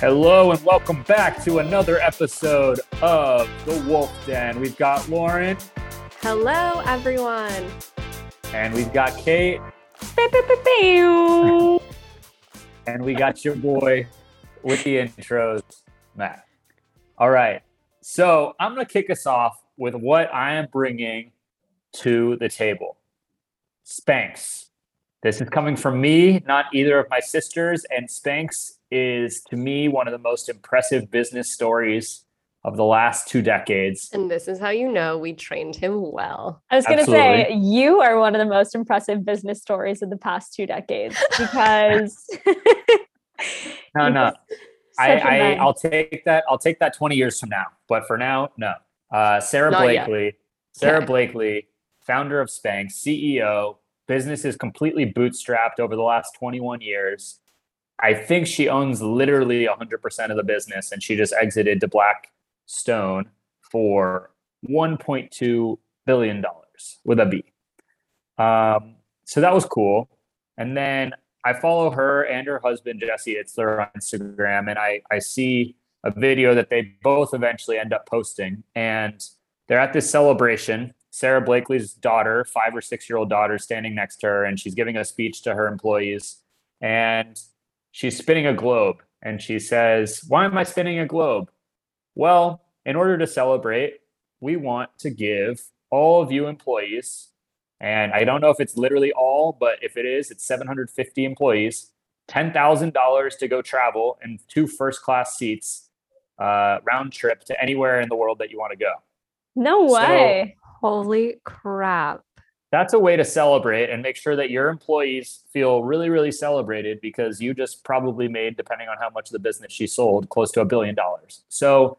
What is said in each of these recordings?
Hello and welcome back to another episode of The Wolf Den. We've got Lauren Hello, everyone. and we've got Kate and we got your boy with the intros, Matt. All right. So I'm going to kick us off with what I am bringing to the table Spanx. This is coming from me, not either of my sisters. And Spanx is, to me, one of the most impressive business stories of the last two decades. And this is how you know we trained him well. I was going to say, you are one of the most impressive business stories of the past two decades because. No, no. I, I. I'll take that. I'll take that 20 years from now. But for now, no. Uh, Sara Not yet. Blakely, Sara Okay. Blakely, founder of Spanx, CEO. Business is completely bootstrapped over the last 21 years. I think she owns literally 100% of the business, and she just exited to Blackstone for 1.2 billion dollars with a B. Um, so that was cool. And then I follow her and her husband Jesse Itzler on Instagram, and I I see a video that they both eventually end up posting, and they're at this celebration. Sara Blakely's daughter, five or six year old daughter, standing next to her, and she's giving a speech to her employees, and she's spinning a globe, and she says, "Why am I spinning a globe?" Well, in order to celebrate, we want to give all of you employees and I don't know if it's literally all, but if it is, it's 750 employees, $10,000 to go travel and two first class seats uh, round trip to anywhere in the world that you want to go. No So- way. Holy crap. That's a way to celebrate and make sure that your employees feel really, really celebrated because you just probably made, depending on how much of the business she sold, close to a billion dollars. So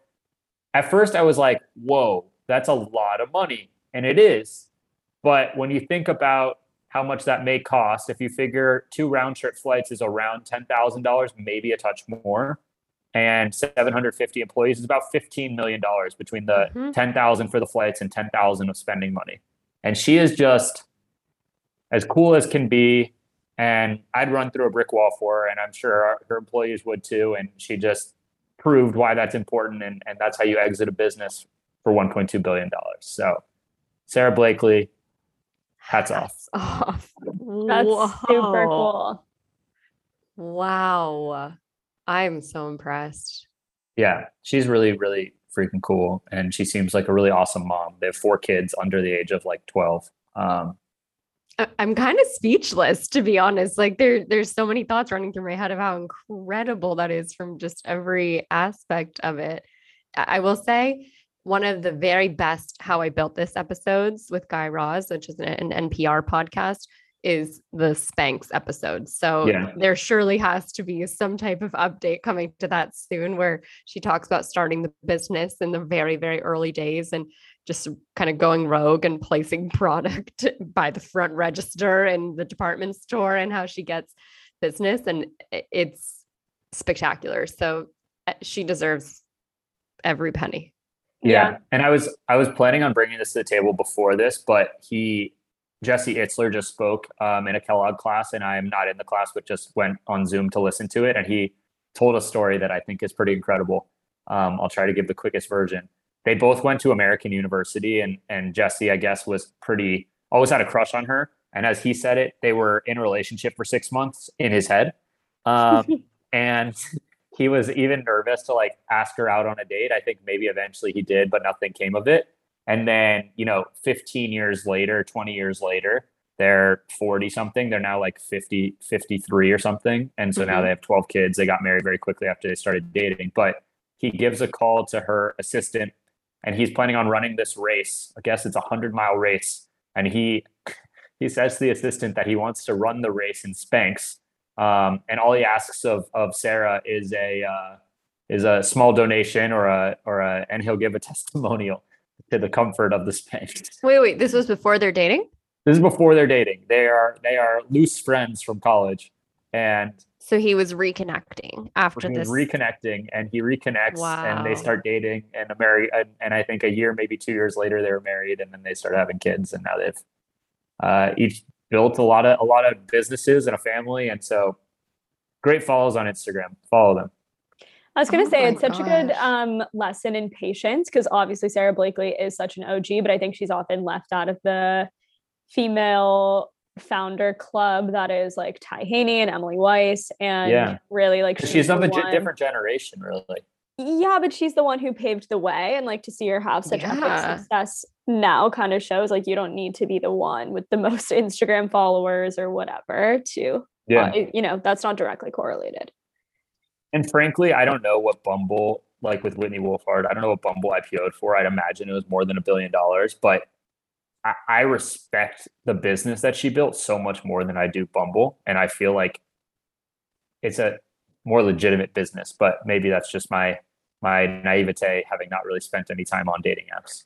at first I was like, whoa, that's a lot of money. And it is. But when you think about how much that may cost, if you figure two round trip flights is around $10,000, maybe a touch more, and 750 employees is about $15 million between the Mhm. 10,000 for the flights and 10,000 of spending money. And she is just as cool as can be. And I'd run through a brick wall for her, and I'm sure our, her employees would too. And she just proved why that's important. And, and that's how you exit a business for $1.2 billion. So, Sara Blakely, hats off. Hats off. That's super cool. Wow. I'm so impressed. Yeah, she's really, really freaking cool. And she seems like a really awesome mom. They have four kids under the age of like 12. Um, I'm kind of speechless to be honest. Like there there's so many thoughts running through my head of how incredible that is from just every aspect of it. I will say one of the very best how I built this episodes with Guy Raz, which is an NPR podcast, is the Spanx episode. So Yeah. there surely has to be some type of update coming to that soon where she talks about starting the business in the very, very early days and just kind of going rogue and placing product by the front register in the department store and how she gets business and it's spectacular so uh, she deserves every penny Yeah. Yeah. And I was I was planning on bringing this to the table before this, but he Jesse Itzler just spoke um, in a Kellogg class, and I'm not in the class, but just went on Zoom to listen to it. And he told a story that I think is pretty incredible. Um, I'll try to give the quickest version. They both went to American University, and and Jesse, I guess, was pretty always had a crush on her. And as he said it, they were in a relationship for six months in his head. Um, and he was even nervous to like ask her out on a date. I think maybe eventually he did, but nothing came of it. And then, you know, 15 years later, 20 years later, they're 40 something. They're now like 50, 53 or something. And so now Mhm. they have 12 kids. They got married very quickly after they started dating. But he gives a call to her assistant and he's planning on running this race. I guess it's a 100 mile race. And he, he says to the assistant that he wants to run the race in Spanx. Um, and all he asks of, of Sara is a, uh, is a small donation or a, or a, and he'll give a testimonial to the comfort of the Spanx. wait wait this was before they're dating This is before they're dating. They are, they are loose friends from college and so he was reconnecting after he was this reconnecting and he reconnects and they start dating and a marry and, and I think a year, maybe two years later, they were married and then they started having kids and now they've uh, each built a lot of a lot of businesses and a family and so great follows on Instagram. Follow them. I was gonna Oh say my it's such a good um, lesson in patience because obviously Sara Blakely is such an OG, but I think she's often left out of the female founder club that is like Ty Haney and Emily Weiss, and Yeah. really like she's the of a one- different generation, really. Yeah, but she's the one who paved the way, and like to see her have such epic success now kind of shows like you don't need to be the one with the most Instagram followers or whatever to Yeah. uh, you know that's not directly correlated. And frankly, I don't know what Bumble, like with Whitney Wolfe Herd, I don't know what Bumble IPO'd for. I'd imagine it was more than a billion dollars, but I, I respect the business that she built so much more than I do Bumble. And I feel like it's a more legitimate business, but maybe that's just my my naivete having not really spent any time on dating apps.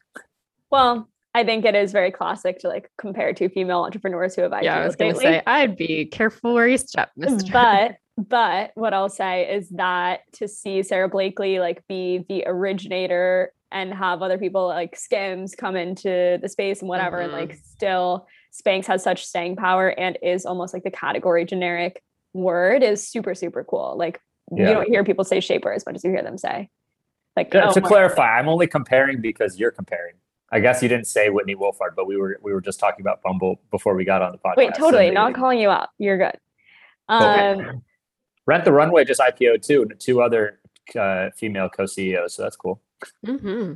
Well, I think it is very classic to like compare two female entrepreneurs who have IPO'd Yeah, I was going to say I'd be careful where you step, Mister. but but what I'll say is that to see Sara Blakely like be the originator and have other people like Skims come into the space and whatever, and mm-hmm. like still Spanx has such staying power and is almost like the category generic word is super super cool. Like Yeah. you don't hear people say shaper as much as you hear them say. Like Yeah, oh to clarify, I'm only comparing because you're comparing. I guess you didn't say Whitney Wolfe Herd, but we were we were just talking about Bumble before we got on the podcast. wait, totally not calling you out. You're good. Okay. Um, Rent the Runway just IPO too, and two other uh, female co-CEOs, so that's cool. Mm-hmm.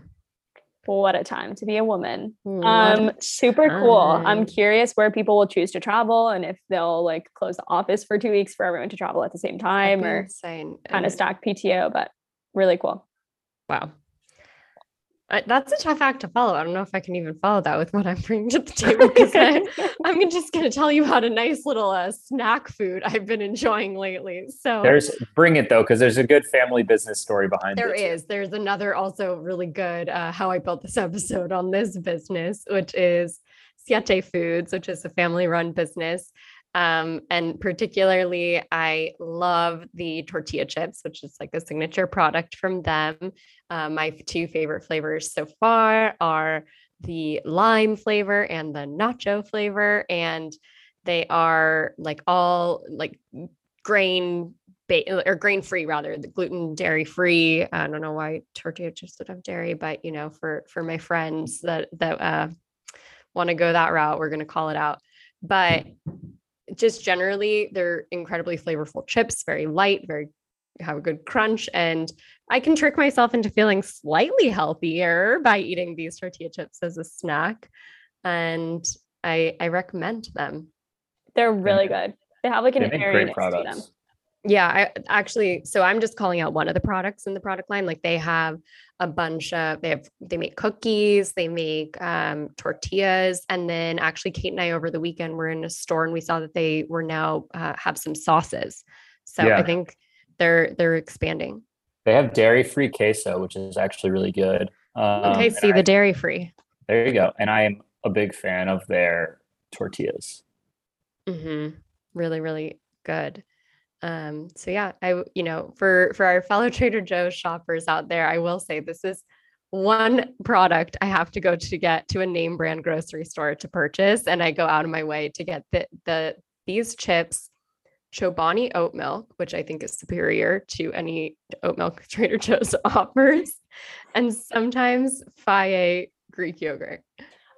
what a time to be a woman. What Um, super cool. I'm curious where people will choose to travel and if they'll like close the office for two weeks for everyone to travel at the same time or insane. kind of And- stack PTO, but really cool. Wow. That's a tough act to follow. I don't know if I can even follow that with what I'm bringing to the table because I'm just going to tell you about a nice little uh, snack food I've been enjoying lately. So There's bring it though, because there's a good family business story behind there it. too. There's another also really good uh, how I built this episode on this business, which is Siete Foods, which is a family run business. Um, and particularly, I love the tortilla chips, which is like a signature product from them. Uh, my two favorite flavors so far are the lime flavor and the nacho flavor. And they are like all like grain ba- or grain free rather the gluten dairy free i don't know why tortilla chips would have dairy but you know for for my friends that that uh want to go that route we're going to call it out but just generally they're incredibly flavorful chips very light very have a good crunch and i can trick myself into feeling slightly healthier by eating these tortilla chips as a snack and i i recommend them They're really good. They have like an They make airiness great to them. Yeah, I actually so I'm just calling out one of the products in the product line. Like they have a bunch of they have they make cookies, they make um tortillas, and then actually Kate and I over the weekend were in a store and we saw that they were now uh, have some sauces. So I think they're they're expanding. They have dairy-free queso, which is actually really good. Um, Okay, see I- the dairy free. there you go. And I am a big fan of their tortillas. Mm-hmm. Really, really good. Um, so yeah, I you know for for our fellow Trader Joe's shoppers out there, I will say this is one product I have to go to get to a name brand grocery store to purchase, and I go out of my way to get the the these chips, Chobani oat milk, which I think is superior to any oat milk Trader Joe's offers, and sometimes Fage Greek yogurt.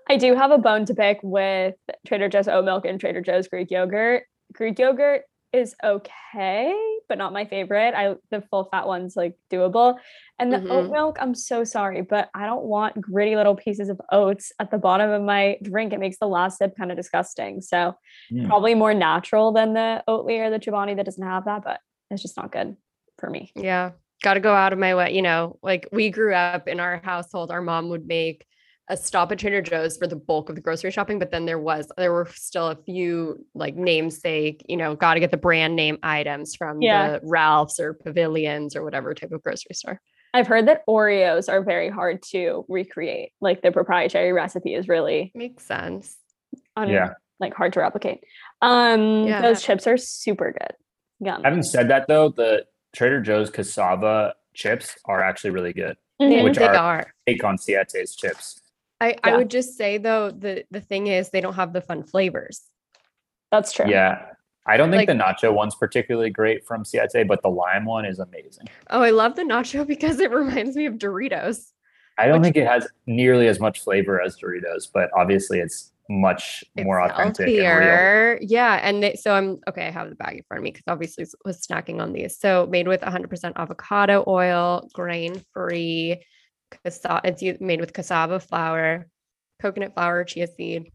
I do have a bone to pick with Trader Joe's oat milk and Trader Joe's Greek yogurt. Greek yogurt is okay, but not my favorite. I the full fat one's like doable. And the oat Mhm. milk, I'm so sorry, but I don't want gritty little pieces of oats at the bottom of my drink. It makes the last sip kind of disgusting. So Mm. probably more natural than the Oatly or the Chobani that doesn't have that, but it's just not good for me. Yeah. Got to go out of my way. You know, like we grew up in our household, our mom would make a stop at Trader Joe's for the bulk of the grocery shopping, but then there was, there were still a few like namesake, you know, got to get the brand name items from Yeah. the Ralph's or Pavilions or whatever type of grocery store. I've heard that Oreos are very hard to recreate. Like the proprietary recipe is really Makes sense. un- Yeah. like hard to replicate. Um Yeah. those chips are super good. Yum. Having said that though, the Trader Joe's cassava chips are actually really good. Mhm. Which they are- are. Take on Siete's chips. I, I would just say though, the the thing is they don't have the fun flavors. That's true. Yeah. I don't think Like- the nacho one's particularly great from Siete, but the lime one is amazing. Oh, I love the nacho because it reminds me of Doritos. I don't think it has nearly as much flavor as Doritos, but obviously it's much more It's authentic and real. healthier. Yeah, and they, so I'm okay. I have the bag in front of me because obviously s- was snacking on these. So made with 100% avocado oil, grain free. Casa- it's made with cassava flour, coconut flour, chia seed.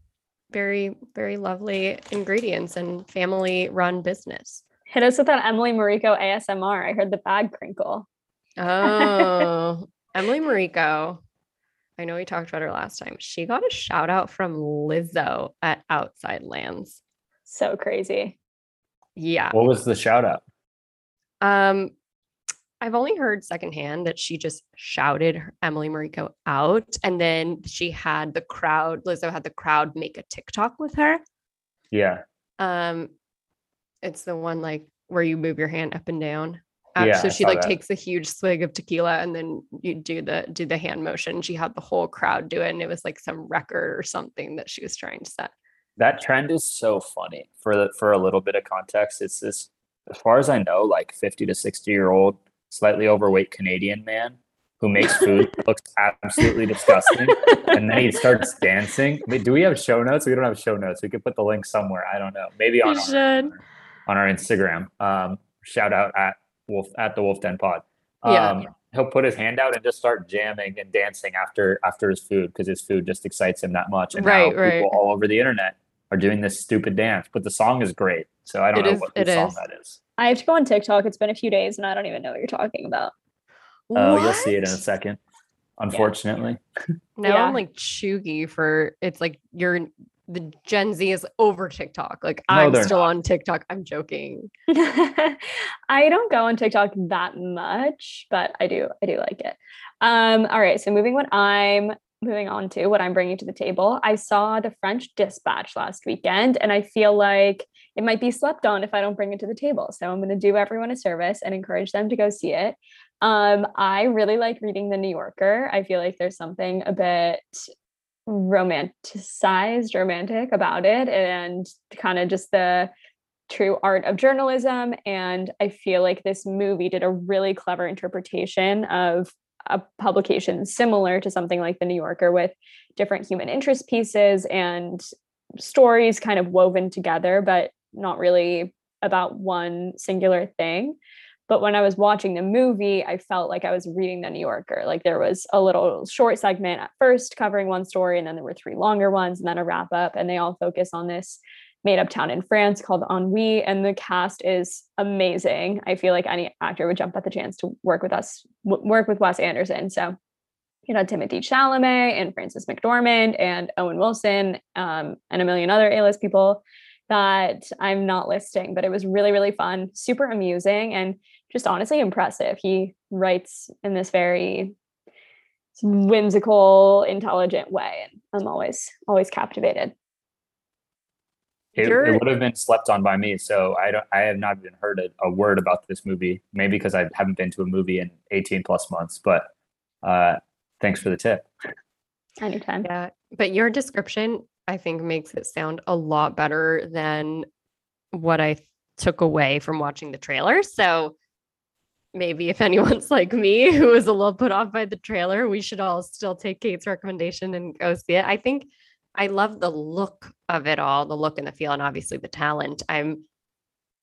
Very, very lovely ingredients and family run business. Hit us with that Emily Mariko ASMR. I heard the bag crinkle. Oh, Emily Mariko. I know we talked about her last time. She got a shout out from Lizzo at Outside Lands. So crazy. Yeah. What was the shout out? Um, I've only heard secondhand that she just shouted Emily Mariko out, and then she had the crowd. Lizzo had the crowd make a TikTok with her. Yeah. Um, it's the one like where you move your hand up and down. Uh, Yeah, so she like that. takes a huge swig of tequila, and then you do the do the hand motion. She had the whole crowd do it, and it was like some record or something that she was trying to set. That trend is so funny. For the, for a little bit of context, it's this as far as I know, like 50 to 60 year old, slightly overweight Canadian man who makes food that looks absolutely disgusting. And then he starts dancing. Wait, do we have show notes? We don't have show notes. We could put the link somewhere. I don't know. Maybe on our, on our Instagram. Um, shout out at Wolf at the Wolf Den Pod. Yeah. Um, he'll put his hand out and just start jamming and dancing after after his food because his food just excites him that much. And Right, now right. people all over the internet are doing this stupid dance. But the song is great. So I don't It know is- what it song is. that is. I have to go on TikTok. It's been a few days and I don't even know what you're talking about. Oh, you'll see it in a second. Unfortunately. Now Yeah. I'm like chuggy for it's like you're the Gen Z is over TikTok. Like No, I'm still not. on TikTok. I'm joking. I don't go on TikTok that much, but I do I do like it. Um all right, so moving what I'm moving on to what I'm bringing to the table. I saw The French Dispatch last weekend and I feel like it might be slept on if I don't bring it to the table. So I'm going to do everyone a service and encourage them to go see it. Um I really like reading The New Yorker. I feel like there's something a bit romanticized romantic about it and kind of just the true art of journalism and i feel like this movie did a really clever interpretation of a publication similar to something like the new yorker with different human interest pieces and stories kind of woven together but not really about one singular thing. But when i was watching the movie i felt like i was reading the new yorker. Like there was a little short segment at first covering one story and then there were three longer ones and then a wrap up and they all focus on this made up town in France called Ennui, and the cast is amazing. I feel like any actor would jump at the chance to work with us, w- work with Wes Anderson. So you know Timothée Chalamet and Frances McDormand and Owen Wilson um, and a million other A-list people that I'm not listing, but it was really really fun, super amusing, and just honestly impressive. He writes in this very whimsical, intelligent way, and I'm always always captivated. It, it would have been slept on by me. So I don't I have not even heard a, a word about this movie. Maybe because I haven't been to a movie in 18 plus months. But uh thanks for the tip. Anytime. Yeah. But your description, I think, makes it sound a lot better than what I took away from watching the trailer. So maybe if anyone's like me who was a little put off by the trailer, we should all still take Kate's recommendation and go see it. I think I love the look of it all, the look and the feel, and obviously the talent. I'm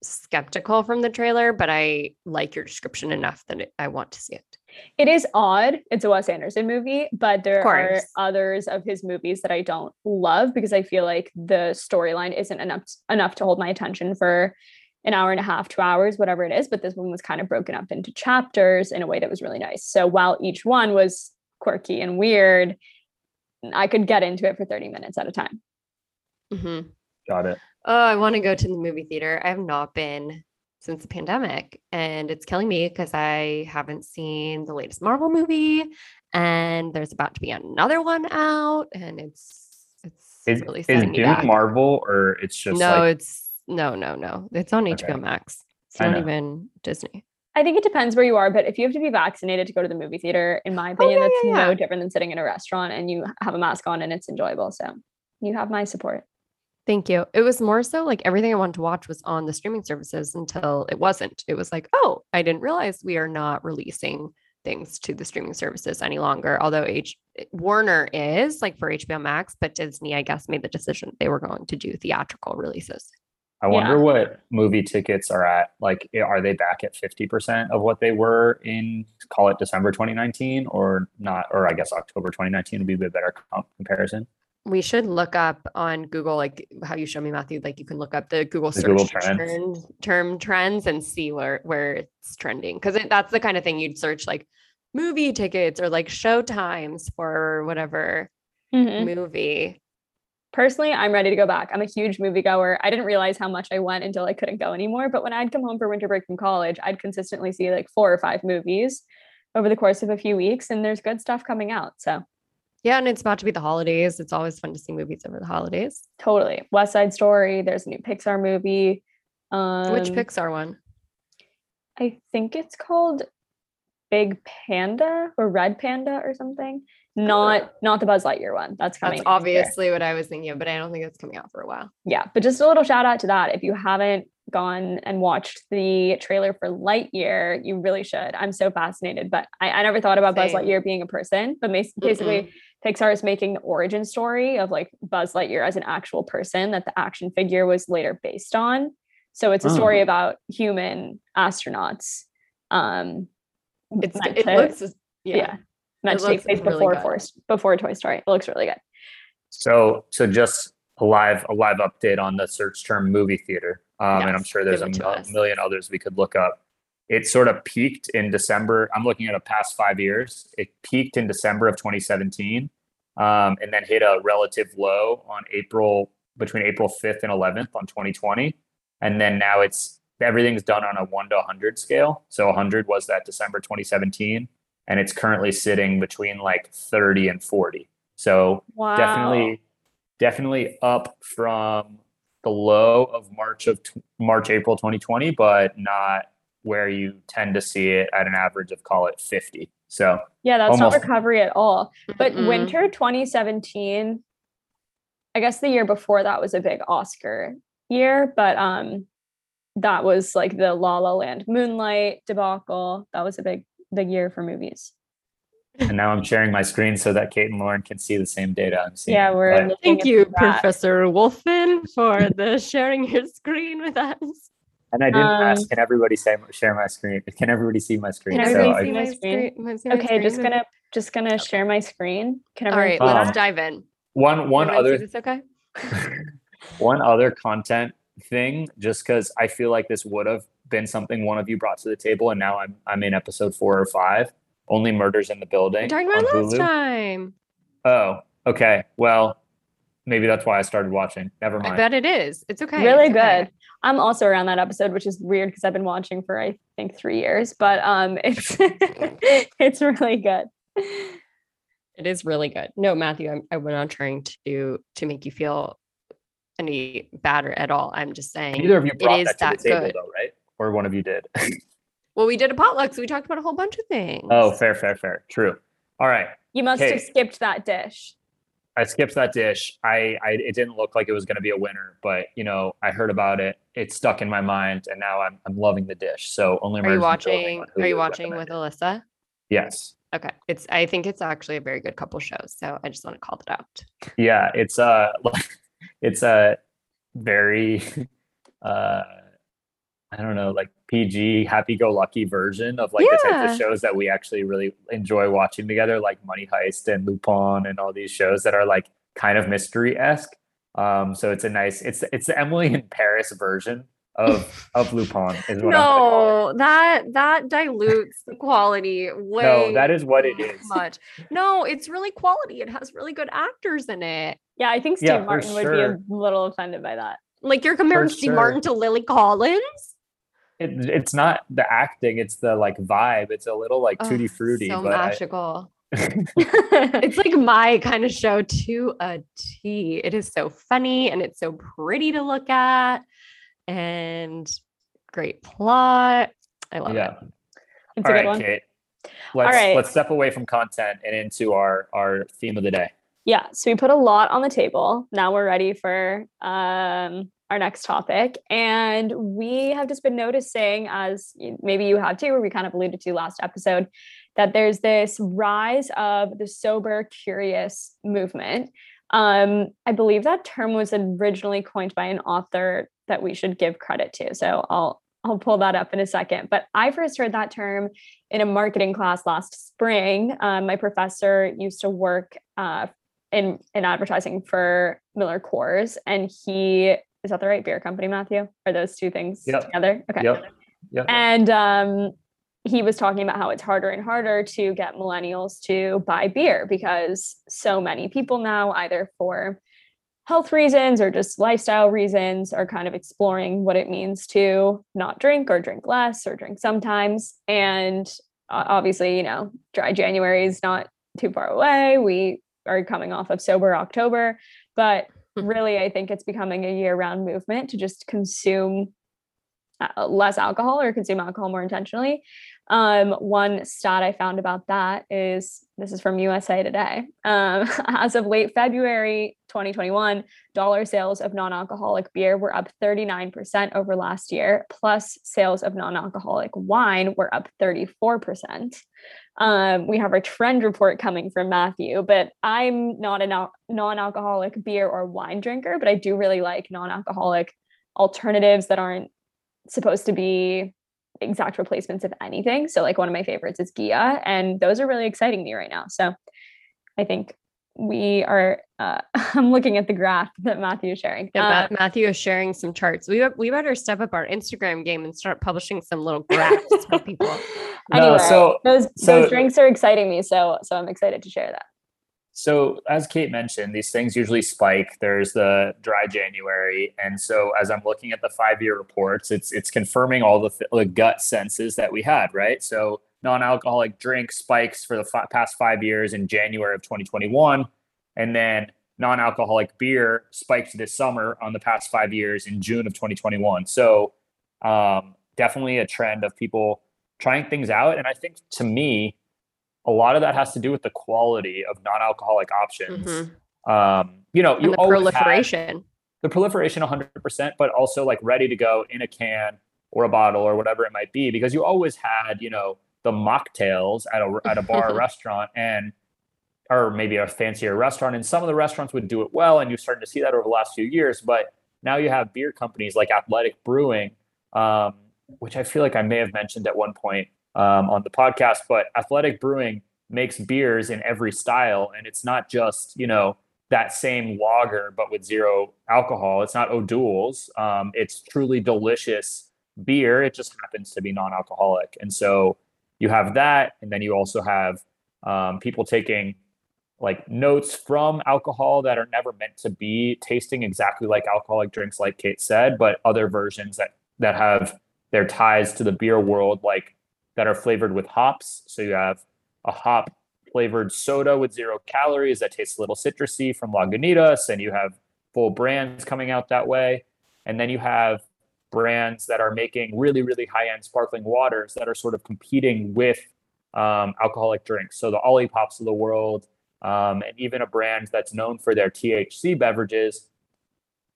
skeptical from the trailer, but I like your description enough that it, I want to see it. It is odd. It's a Wes Anderson movie, but there are others of his movies that I don't love because I feel like the storyline isn't enough enough to hold my attention for an hour and a half, two hours, whatever it is. But this one was kind of broken up into chapters in a way that was really nice. So while each one was quirky and weird, I could get into it for 30 minutes at a time. hmm Got it. Oh, I want to go to the movie theater. I have not been since the pandemic, and it's killing me because I haven't seen the latest Marvel movie, and there's about to be another one out, and it's it's Is, really is me Dune back. Marvel or it's just no, like it's no, no, no. It's on Okay. HBO Max. It's not know. even Disney. I think it depends where you are, but if you have to be vaccinated to go to the movie theater, in my Oh, opinion, yeah, that's yeah, no different than sitting in a restaurant and you have a mask on and it's enjoyable. So you have my support. Thank you. It was more so like everything I wanted to watch was on the streaming services until it wasn't. It was like, oh, I didn't realize we are not releasing things to the streaming services any longer. Although H eh, Warner is like for HBO Max, but Disney, I guess, made the decision they were going to do theatrical releases. I wonder Yeah. what movie tickets are at. Like, are they back at 50% of what they were in, call it December 2019 or not? Or I guess October 2019 would be a better comp- comparison. We should look up on Google, like how you show me, Matthew. Like you can look up the Google The search Google trends. trend, term trends and see where where it's trending. Because it, that's the kind of thing you'd search like movie tickets or like show times for whatever Mhm. movie. Personally, I'm ready to go back. I'm a huge moviegoer. I didn't realize how much I went until I couldn't go anymore. But when I'd come home for winter break from college, I'd consistently see like four or five movies over the course of a few weeks, and there's good stuff coming out. So Yeah, and it's about to be the holidays. It's always fun to see movies over the holidays. totally. West Side Story. There's a new Pixar movie. Um, Which Pixar one? I think it's called Big Panda or Red Panda or something. Not not the Buzz Lightyear one. That's coming. That's next year. obviously what I was thinking of, but I don't think it's coming out for a while. Yeah, but just a little shout out to that. If you haven't gone and watched the trailer for Lightyear, you really should. I'm so fascinated, but I, I never thought about Buzz Lightyear being a person. But mas- basically, Pixar is making the origin story of like Buzz Lightyear as an actual person that the action figure was later based on. So it's a story Oh. about human astronauts. Um, It's it to- looks yeah, yeah. Meant It to take place really before good. Force, before Toy Story. It looks really good. So, so just a live, a live update on the search term movie theater. Um, and I'm sure there's a give it to mil- us. million others we could look up. It sort of peaked in December. I'm looking at a past five years. It peaked in December of 2017, um, and then hit a relative low on April between April 5th and 11th on 2020, and then now it's everything's done on a one to 100 scale. So 100 was that December 2017, and it's currently sitting between like 30 and 40. So Wow. definitely definitely up from the low of march of tw- march april 2020 but not where you tend to see it at an average of call it 50 so Yeah, that's Almost- not recovery at all. But Mm-mm. winter 2017, I guess the year before that was a big Oscar year, but um that was like the La La Land Moonlight debacle. That was a big big year for movies. and now i'm sharing my screen so that kate and lauren can see the same data i'm seeing Yeah, we're But- Thank you, that. Professor Wolfen, for the sharing your screen with us. and i didn't Um, ask can everybody say, share my screen can everybody see my screen Can so everybody I, see my screen? my- see my Okay, just gonna just gonna share my screen. Can All everyone right, see Um, let's dive in. one one other this okay? one other content thing just because i feel like this would have been something one of you brought to the table and now i'm i'm in episode four or five only murders in the building We talked about on last Hulu. time. oh okay well maybe that's why i started watching never mind. I bet it is. It's okay. really it's okay. good. I'm also around that episode, which is weird because I've been watching for I think three years, but um it's it's really good. It is really good. No, Matthew, I'm, I'm not trying to to make you feel any better at all. I'm just saying neither of you brought is that to that the table good. though right or one of you did Well, we did a potluck, so we talked about a whole bunch of things. oh fair fair fair true all right You must have skipped that dish. I skipped that dish. I, I it didn't look like it was going to be a winner, but you know, I heard about it. It stuck in my mind, and now I'm I'm loving the dish. So only Are you Murders in the Building watching? Are you watching with. Alyssa? Yes. Okay, it's. I think it's actually a very good couple show. So I just want to call it out. Yeah. It's a it's a very uh I don't know, like PG, happy-go-lucky version of like the types Yeah. of shows that we actually really enjoy watching together, like Money Heist and Lupin and all these shows that are like kind of mystery-esque. Um, so it's a nice, it's it's the Emily in Paris version of of Lupin is what I'm gonna call it. No, that that dilutes the quality way. No, that is what it is. Much. No, it's really quality. It has really good actors in it. Yeah, I think Steve Yeah, for Martin would be a little offended by that. Like you're comparing For Steve sure. Martin to Lily Collins. It, it's not the acting; it's the like vibe. It's a little like Oh, tutti frutti, so but I- magical. It's like my kind of show to a T. It is so funny and it's so pretty to look at, and great plot. I love yeah. it. It's All a good one. Kate. Let's right. let's step away from content and into our our theme of the day. Yeah, so we put a lot on the table. Now we're ready for um, our next topic. And we have just been noticing, as maybe you have too, where we kind of alluded to last episode, that there's this rise of the sober curious movement. Um, I believe that term was originally coined by an author that we should give credit to. So I'll I'll pull that up in a second. But I first heard that term in a marketing class last spring. Um, my professor used to work uh, in in advertising for Miller Coors, and he is that the right beer company, Matthew? Are those two things yep. together? Okay. Yep. Yep. And um, he was talking about how it's harder and harder to get millennials to buy beer because so many people now, either for health reasons or just lifestyle reasons, are kind of exploring what it means to not drink or drink less or drink sometimes. And uh, obviously, you know, dry January is not too far away. We are coming off of sober October, but. really, I think it's becoming a year round movement to just consume uh, less alcohol or consume alcohol more intentionally. Um, one stat I found about that is this is from USA Today. Um, as of late February 2021, dollar sales of non alcoholic beer were up 39% over last year, plus sales of non alcoholic wine were up 34%. Um, we have our trend report coming from Matthew, but I'm not a non alcoholic beer or wine drinker, but I do really like non alcoholic alternatives that aren't supposed to be exact replacements of anything. So like one of my favorites is Ghia, and those are really exciting me right now. So I think we are uh, i'm looking at the graph that matthew is sharing yeah, uh, matthew is sharing some charts we, we better step up our instagram game and start publishing some little graphs for people anyway no, so those so, those drinks are exciting me so so i'm excited to share that so, as Kate mentioned, these things usually spike. There's the dry January, and so as I'm looking at the five-year reports, it's it's confirming all the, the gut senses that we had, right? So, non-alcoholic drink spikes for the f- past five years in January of 2021, and then non-alcoholic beer spiked this summer on the past five years in June of 2021. So, um, definitely a trend of people trying things out, and I think to me a lot of that has to do with the quality of non-alcoholic options. Mm-hmm. Um, you know, and you the proliferation. The proliferation 100%, but also like ready to go in a can or a bottle or whatever it might be, because you always had, you know, the mocktails at a at a bar or restaurant and or maybe a fancier restaurant. And some of the restaurants would do it well, and you're starting to see that over the last few years. But now you have beer companies like Athletic Brewing, um, which I feel like I may have mentioned at one point um, on the podcast. But Athletic Brewing makes beers in every style, and it's not just you know that same lager but with zero alcohol. It's not O'Doul's. Um, it's truly delicious beer. It just happens to be non-alcoholic, and so you have that, and then you also have um, people taking like notes from alcohol that are never meant to be tasting exactly like alcoholic drinks like kate said but other versions that that have their ties to the beer world like that are flavored with hops. So you have a hop flavored soda with zero calories that tastes a little citrusy from Lagunitas, and you have full brands coming out that way. And then you have brands that are making really, really high end sparkling waters that are sort of competing with um, alcoholic drinks. So the Olipops of the world, um, and even a brand that's known for their THC beverages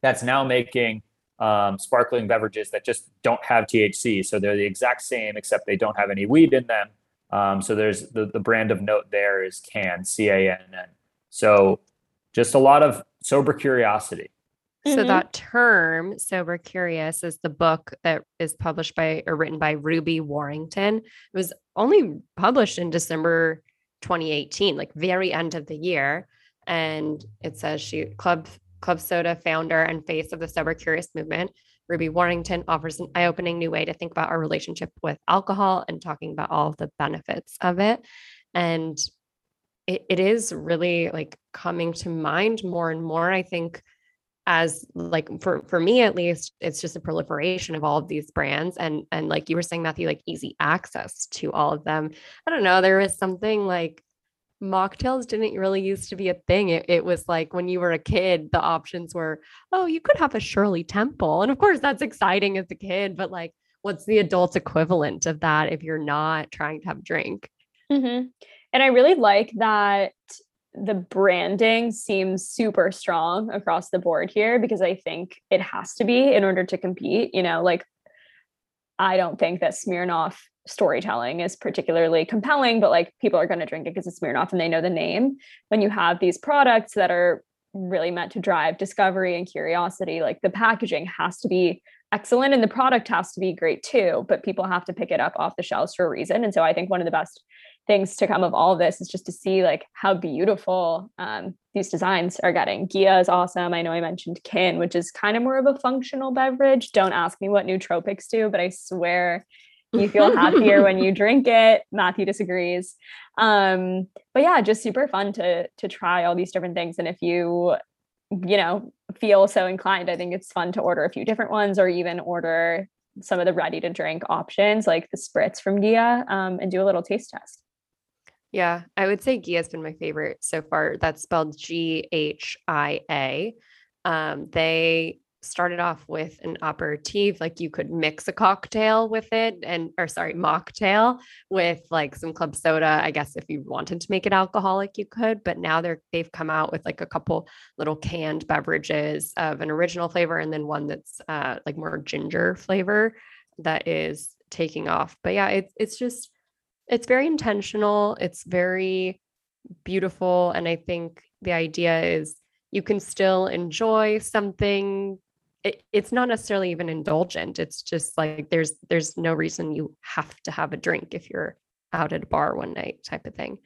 that's now making um, sparkling beverages that just don't have THC. So they're the exact same, except they don't have any weed in them. Um, so there's the, the brand of note there is Cann, C A N N. So just a lot of sober curiosity. So mm-hmm. that term, sober curious, is the book that is published by or written by Ruby Warrington. It was only published in December 2018, like very end of the year. And it says she club Club Soda founder and face of the Sober Curious movement, Ruby Warrington offers an eye opening new way to think about our relationship with alcohol and talking about all the benefits of it. And it, it is really like coming to mind more and more. I think as like for for me at least it's just a proliferation of all of these brands and and like you were saying matthew like easy access to all of them i don't know there was something like mocktails didn't really used to be a thing. It, it was like when you were a kid, the options were, oh, you could have a Shirley Temple. And of course, that's exciting as a kid, but like, what's the adult equivalent of that if you're not trying to have a drink? Mm-hmm. And I really like that the branding seems super strong across the board here because I think it has to be in order to compete. You know, like I don't think that Smirnoff storytelling is particularly compelling, but like people are going to drink it because it's Smirnoff and they know the name. When you have these products that are really meant to drive discovery and curiosity, like the packaging has to be excellent and the product has to be great too, but people have to pick it up off the shelves for a reason. And so I think one of the best things to come of all of this is just to see like how beautiful um, these designs are getting. Ghia is awesome. I know I mentioned Kin, which is kind of more of a functional beverage. Don't ask me what nootropics do, but I swear you feel happier when you drink it. Matthew disagrees. Um, but yeah, just super fun to to try all these different things. And if you, you know, feel so inclined, I think it's fun to order a few different ones or even order some of the ready to drink options like the spritz from Ghia um, and do a little taste test. Yeah, I would say Ghia has been my favorite so far. That's spelled G H I A. Um, they started off with an aperitif, like you could mix a cocktail with it, and or sorry, mocktail with like some club soda. I guess if you wanted to make it alcoholic, you could. But now they're they've come out with like a couple little canned beverages of an original flavor, and then one that's uh, like more ginger flavor that is taking off. But yeah, it's it's just it's very intentional. It's very beautiful. And I think the idea is you can still enjoy something. It, it's not necessarily even indulgent. It's just like there's there's no reason you have to have a drink if you're out at a bar one night type of thing.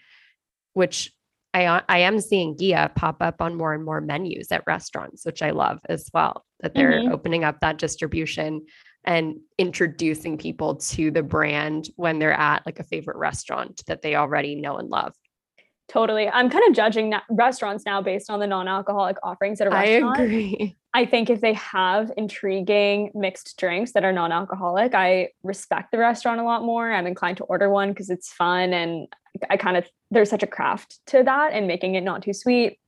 Which I I am seeing Ghia pop up on more and more menus at restaurants, which I love as well. That they're mm-hmm. opening up that distribution and introducing people to the brand when they're at like a favorite restaurant that they already know and love. Totally. I'm kind of judging na- restaurants now based on the non-alcoholic offerings at a restaurant. I agree. I think if they have intriguing mixed drinks that are non-alcoholic, I respect the restaurant a lot more. I'm inclined to order one because it's fun and I kind of there's such a craft to that and making it not too sweet,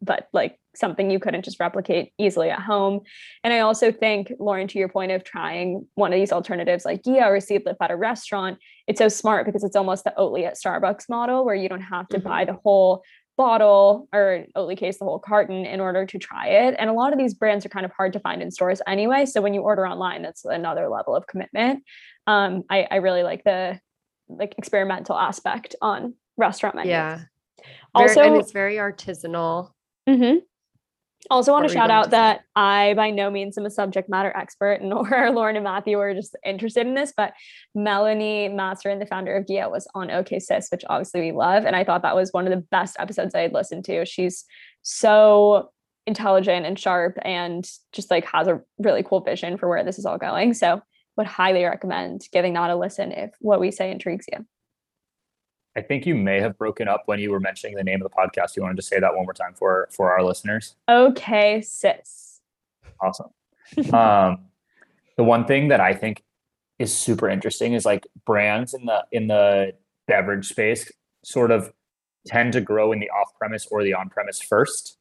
but like something you couldn't just replicate easily at home. And I also think, Lauren, to your point of trying one of these alternatives like Ghia or Seedlip at a restaurant, it's so smart because it's almost the Oatly at Starbucks model where you don't have to mm-hmm. buy the whole bottle or Oatly case the whole carton in order to try it. And a lot of these brands are kind of hard to find in stores anyway. So when you order online, that's another level of commitment. Um, I, I really like the like experimental aspect on restaurant menus. Yeah. Also, and it's very artisanal. Mm-hmm. Also, want to shout out that I by no means am a subject matter expert, nor Lauren and Matthew are just interested in this, but Melanie Masarin, the founder of Ghia was on OK Sis, which obviously we love. And I thought that was one of the best episodes I had listened to. She's so intelligent and sharp and just like has a really cool vision for where this is all going. So would highly recommend giving that a listen if what we say intrigues you. I think you may have broken up when you were mentioning the name of the podcast. You wanted to say that one more time for for our listeners. Okay, sis. Awesome. um, the one thing that I think is super interesting is like brands in the in the beverage space sort of tend to grow in the off premise or the on premise first.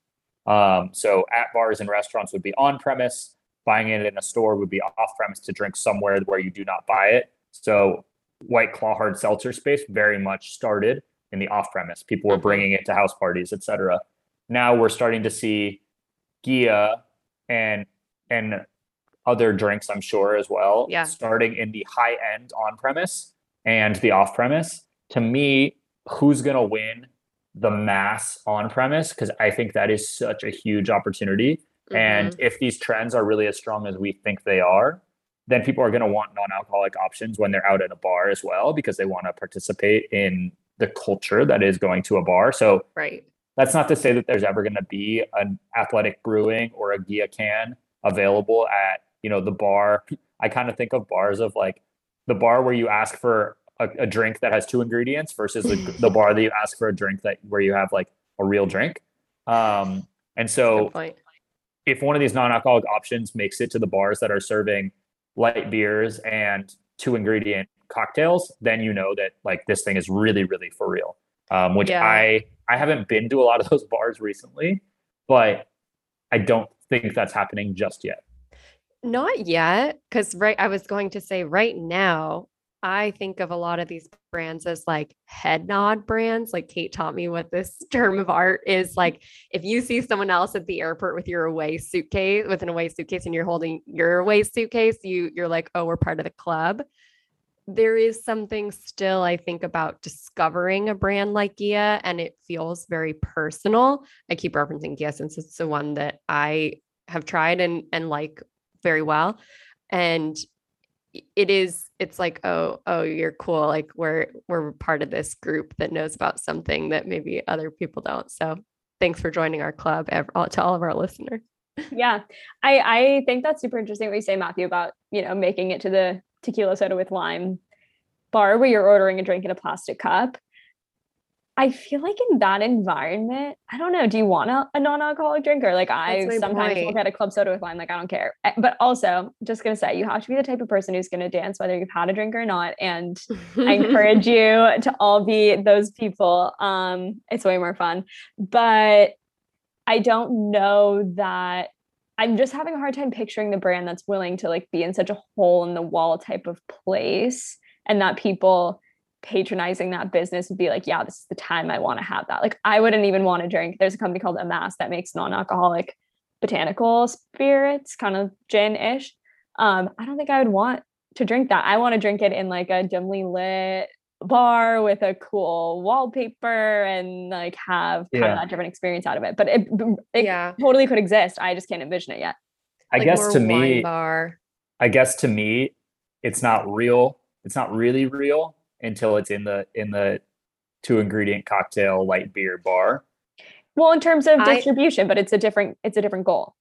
Um, so at bars and restaurants would be on premise. Buying it in a store would be off premise to drink somewhere where you do not buy it. So White Claw hard seltzer space very much started in the off premise. People were bringing it to house parties, etc. Now we're starting to see Ghia and and other drinks, I'm sure as well, yeah. starting in the high end on premise and the off premise. To me, who's going to win the mass on premise? Because I think that is such a huge opportunity. Mm-hmm. And if these trends are really as strong as we think they are, then people are going to want non-alcoholic options when they're out at a bar as well because they want to participate in the culture that is going to a bar. So right. That's not to say that there's ever going to be an athletic brewing or a Ghia can available at, you know, the bar. I kind of think of bars of like the bar where you ask for a, a drink that has two ingredients versus the, the bar that you ask for a drink that where you have like a real drink. Um, and so if one of these non-alcoholic options makes it to the bars that are serving light beers and two ingredient cocktails, then you know that like this thing is really, really for real. Um, which yeah. I I haven't been to a lot of those bars recently, but I don't think that's happening just yet. Not yet, because right, I was going to say right now, I think of a lot of these brands as like head nod brands. Like Kate taught me what this term of art is. Mm-hmm. Like if you see someone else at the airport with your away suitcase, with an away suitcase, and you're holding your away suitcase, you you're like, oh, we're part of the club. There is something still, I think, about discovering a brand like Ghia and it feels very personal. I keep referencing Ghia since it's the one that I have tried and and like very well. And it is it's like oh oh you're cool like we're we're part of this group that knows about something that maybe other people don't. So thanks for joining our club to all of our listeners. Yeah i i think that's super interesting what you say matthew about you know making it to the tequila soda with lime bar where you're ordering a drink in a plastic cup I feel like in that environment, I don't know. Do you want a, a non-alcoholic drink or like I sometimes point. will get a club soda with lime, like I don't care. Eh, but also, just gonna say, you have to be the type of person who's gonna dance whether you've had a drink or not. And I encourage you to all be those people. Um, it's way more fun. But I don't know that I'm just having a hard time picturing the brand that's willing to like be in such a hole in the wall type of place and that people patronizing that business would be like, yeah, this is the time I want to have that. Like I wouldn't even want to drink. There's a company called Amass that makes non-alcoholic botanical spirits, kind of gin-ish. Um, I don't think I would want to drink that. I want to drink it in like a dimly lit bar with a cool wallpaper and like have kind yeah. of that different experience out of it. But it, it yeah. totally could exist. I just can't envision it yet. I like guess to me, bar. I guess to me, it's not real. It's not really real until it's in the in the two ingredient cocktail light beer bar. Well, in terms of distribution, I, but it's a different it's a different goal.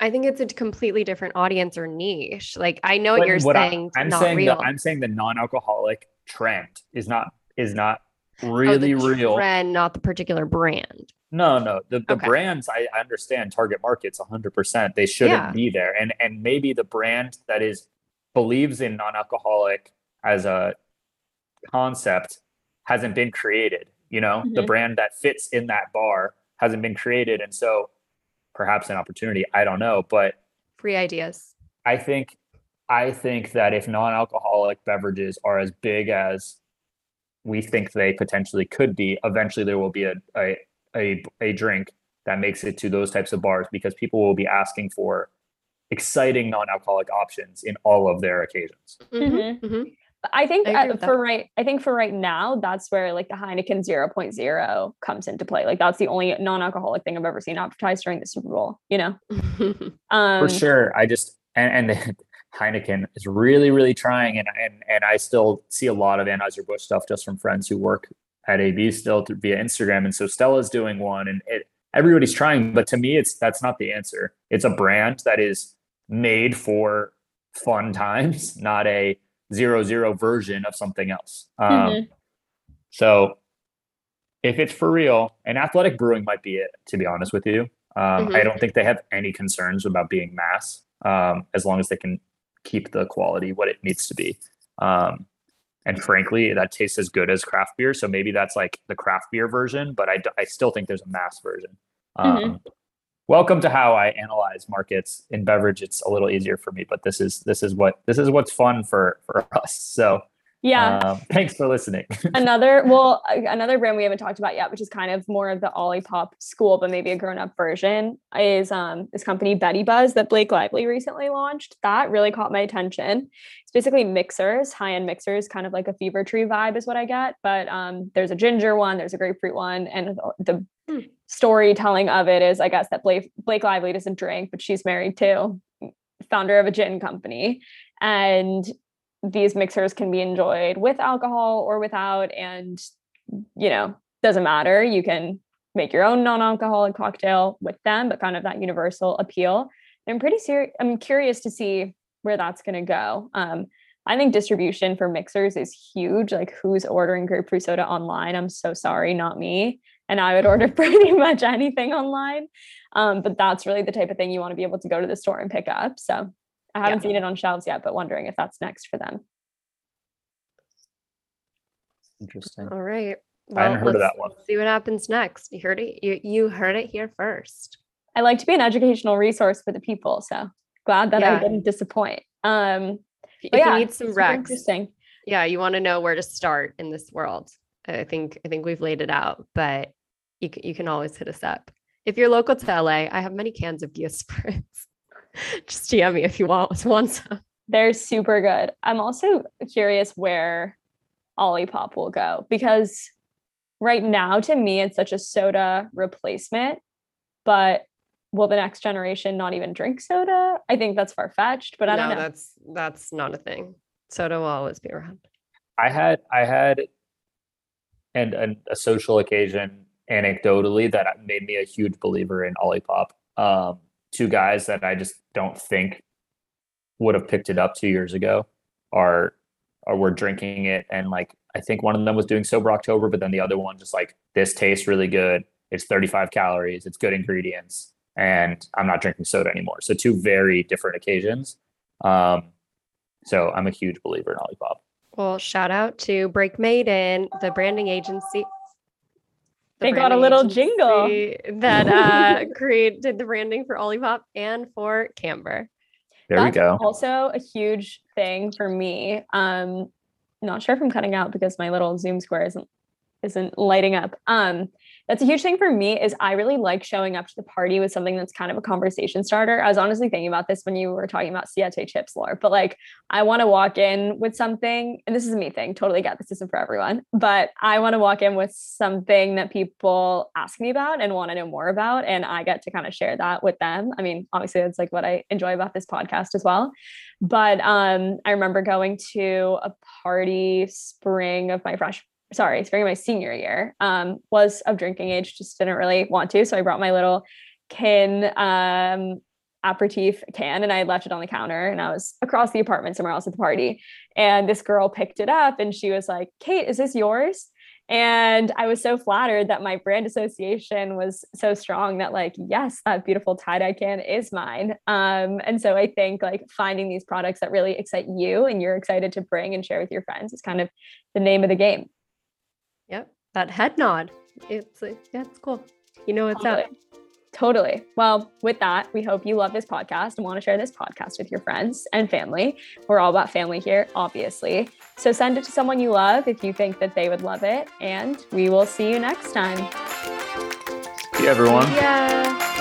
I think it's a completely different audience or niche. Like I know what you're what saying. I, am saying real. The, I'm saying the non-alcoholic trend is not is not oh, really oh, real. Trend, not the particular brand. No, no. The, the okay. brands I, I understand target markets 100%. They shouldn't yeah. be there. And and maybe the brand that is believes in non-alcoholic as a concept hasn't been created. You know, mm-hmm. the brand that fits in that bar hasn't been created. And so perhaps an opportunity, I don't know. But free ideas. I think I think that if non-alcoholic beverages are as big as we think they potentially could be, eventually there will be a a, a, a drink that makes it to those types of bars because people will be asking for exciting non-alcoholic options in all of their occasions. Mm-hmm. Mm-hmm. I think I uh, for right, I think for right now, that's where like the Heineken 0.0 comes into play. Like that's the only non-alcoholic thing I've ever seen advertised during the Super Bowl. You know, um, for sure. I just and, and Heineken is really, really trying, and and and I still see a lot of Anheuser Busch stuff just from friends who work at AB still to, via Instagram, and so Stella's doing one, and it, everybody's trying. But to me, it's that's not the answer. It's a brand that is made for fun times, not a zero zero version of something else. Um, mm-hmm. So if it's for real, and athletic brewing might be it, to be honest with you. Um, mm-hmm. I don't think they have any concerns about being mass um, as long as they can keep the quality what it needs to be. Um, and frankly, that tastes as good as craft beer. So maybe that's like the craft beer version, but I, I still think there's a mass version. Mm-hmm. Welcome to how I analyze markets in beverage. It's a little easier for me, but this is this is what this is what's fun for for us. So yeah. Um, thanks for listening. another, well, another brand we haven't talked about yet, which is kind of more of the Olipop school, but maybe a grown up version, is um, this company Betty Buzz that Blake Lively recently launched. That really caught my attention. It's basically mixers, high end mixers, kind of like a fever tree vibe is what I get. But um, there's a ginger one, there's a grapefruit one, and the hmm. storytelling of it is, I guess, that Blake Blake Lively doesn't drink, but she's married to founder of a gin company and these mixers can be enjoyed with alcohol or without and you know doesn't matter. You can make your own non-alcoholic cocktail with them but kind of that universal appeal. I'm pretty serious i'm curious to see where that's going to go. Um, i think distribution for mixers is huge. Like who's ordering grapefruit soda online? I'm so sorry not me. And i would order pretty much anything online. Um, but that's really the type of thing you want to be able to go to the store and pick up so I haven't yeah. seen it on shelves yet, but wondering if that's next for them. Interesting. All right. Well, I hadn't heard of that one. See what happens next. You heard it. You you heard it here first. I like to be an educational resource for the people, so glad that yeah. I didn't disappoint. Um, if yeah, you need some recs, interesting. Yeah, you want to know where to start in this world. I think I think we've laid it out, but you can, you can always hit us up. If you're local to LA, I have many cans of Ghia Spritz. Just DM me if you want want some. They're super good. I'm also curious where Olipop will go because right now to me it's such a soda replacement, but will the next generation not even drink soda? I think that's far fetched, but I don't know. that's that's not a thing. Soda will always be around. I had I had and, and a social occasion anecdotally that made me a huge believer in Olipop. Um, two guys that I just don't think would have picked it up two years ago are or were drinking it and like I think one of them was doing sober October, but then the other one just like this tastes really good. It's 35 calories, it's good ingredients, and I'm not drinking soda anymore. So two very different occasions. Um, so I'm a huge believer in Olipop. Well, shout out to Break Maiden, the branding agency. They got a little jingle. that uh, created the branding for Olipop and for Camber. There we go. Also, a huge thing for me. Um, not sure if I'm cutting out because my little Zoom square isn't isn't lighting up. Um, that's a huge thing for me is I really like showing up to the party with something that's kind of a conversation starter. I was honestly thinking about this when you were talking about Siete chips, Laura, but like I want to walk in with something, and this is a me thing, totally get this isn't for everyone, but I want to walk in with something that people ask me about and want to know more about. And I get to kind of share that with them. I mean, obviously that's like what I enjoy about this podcast as well. But um, I remember going to a party spring of my fresh sorry, spring of my senior year, um, was of drinking age, just didn't really want to. So I brought my little kin um, aperitif can and I left it on the counter and I was across the apartment somewhere else at the party. And this girl picked it up and she was like, Kate, is this yours? And I was so flattered that my brand association was so strong that, like, yes, that beautiful tie dye can is mine. Um, and so I think like finding these products that really excite you and you're excited to bring and share with your friends is kind of the name of the game. Yep, that head nod. It's uh, yeah, it's cool. You know what's Totally. up. Totally. Well, with that, we hope you love this podcast and want to share this podcast with your friends and family. We're all about family here, obviously. So send it to someone you love if you think that they would love it. And we will see you next time. See you, everyone. Yeah.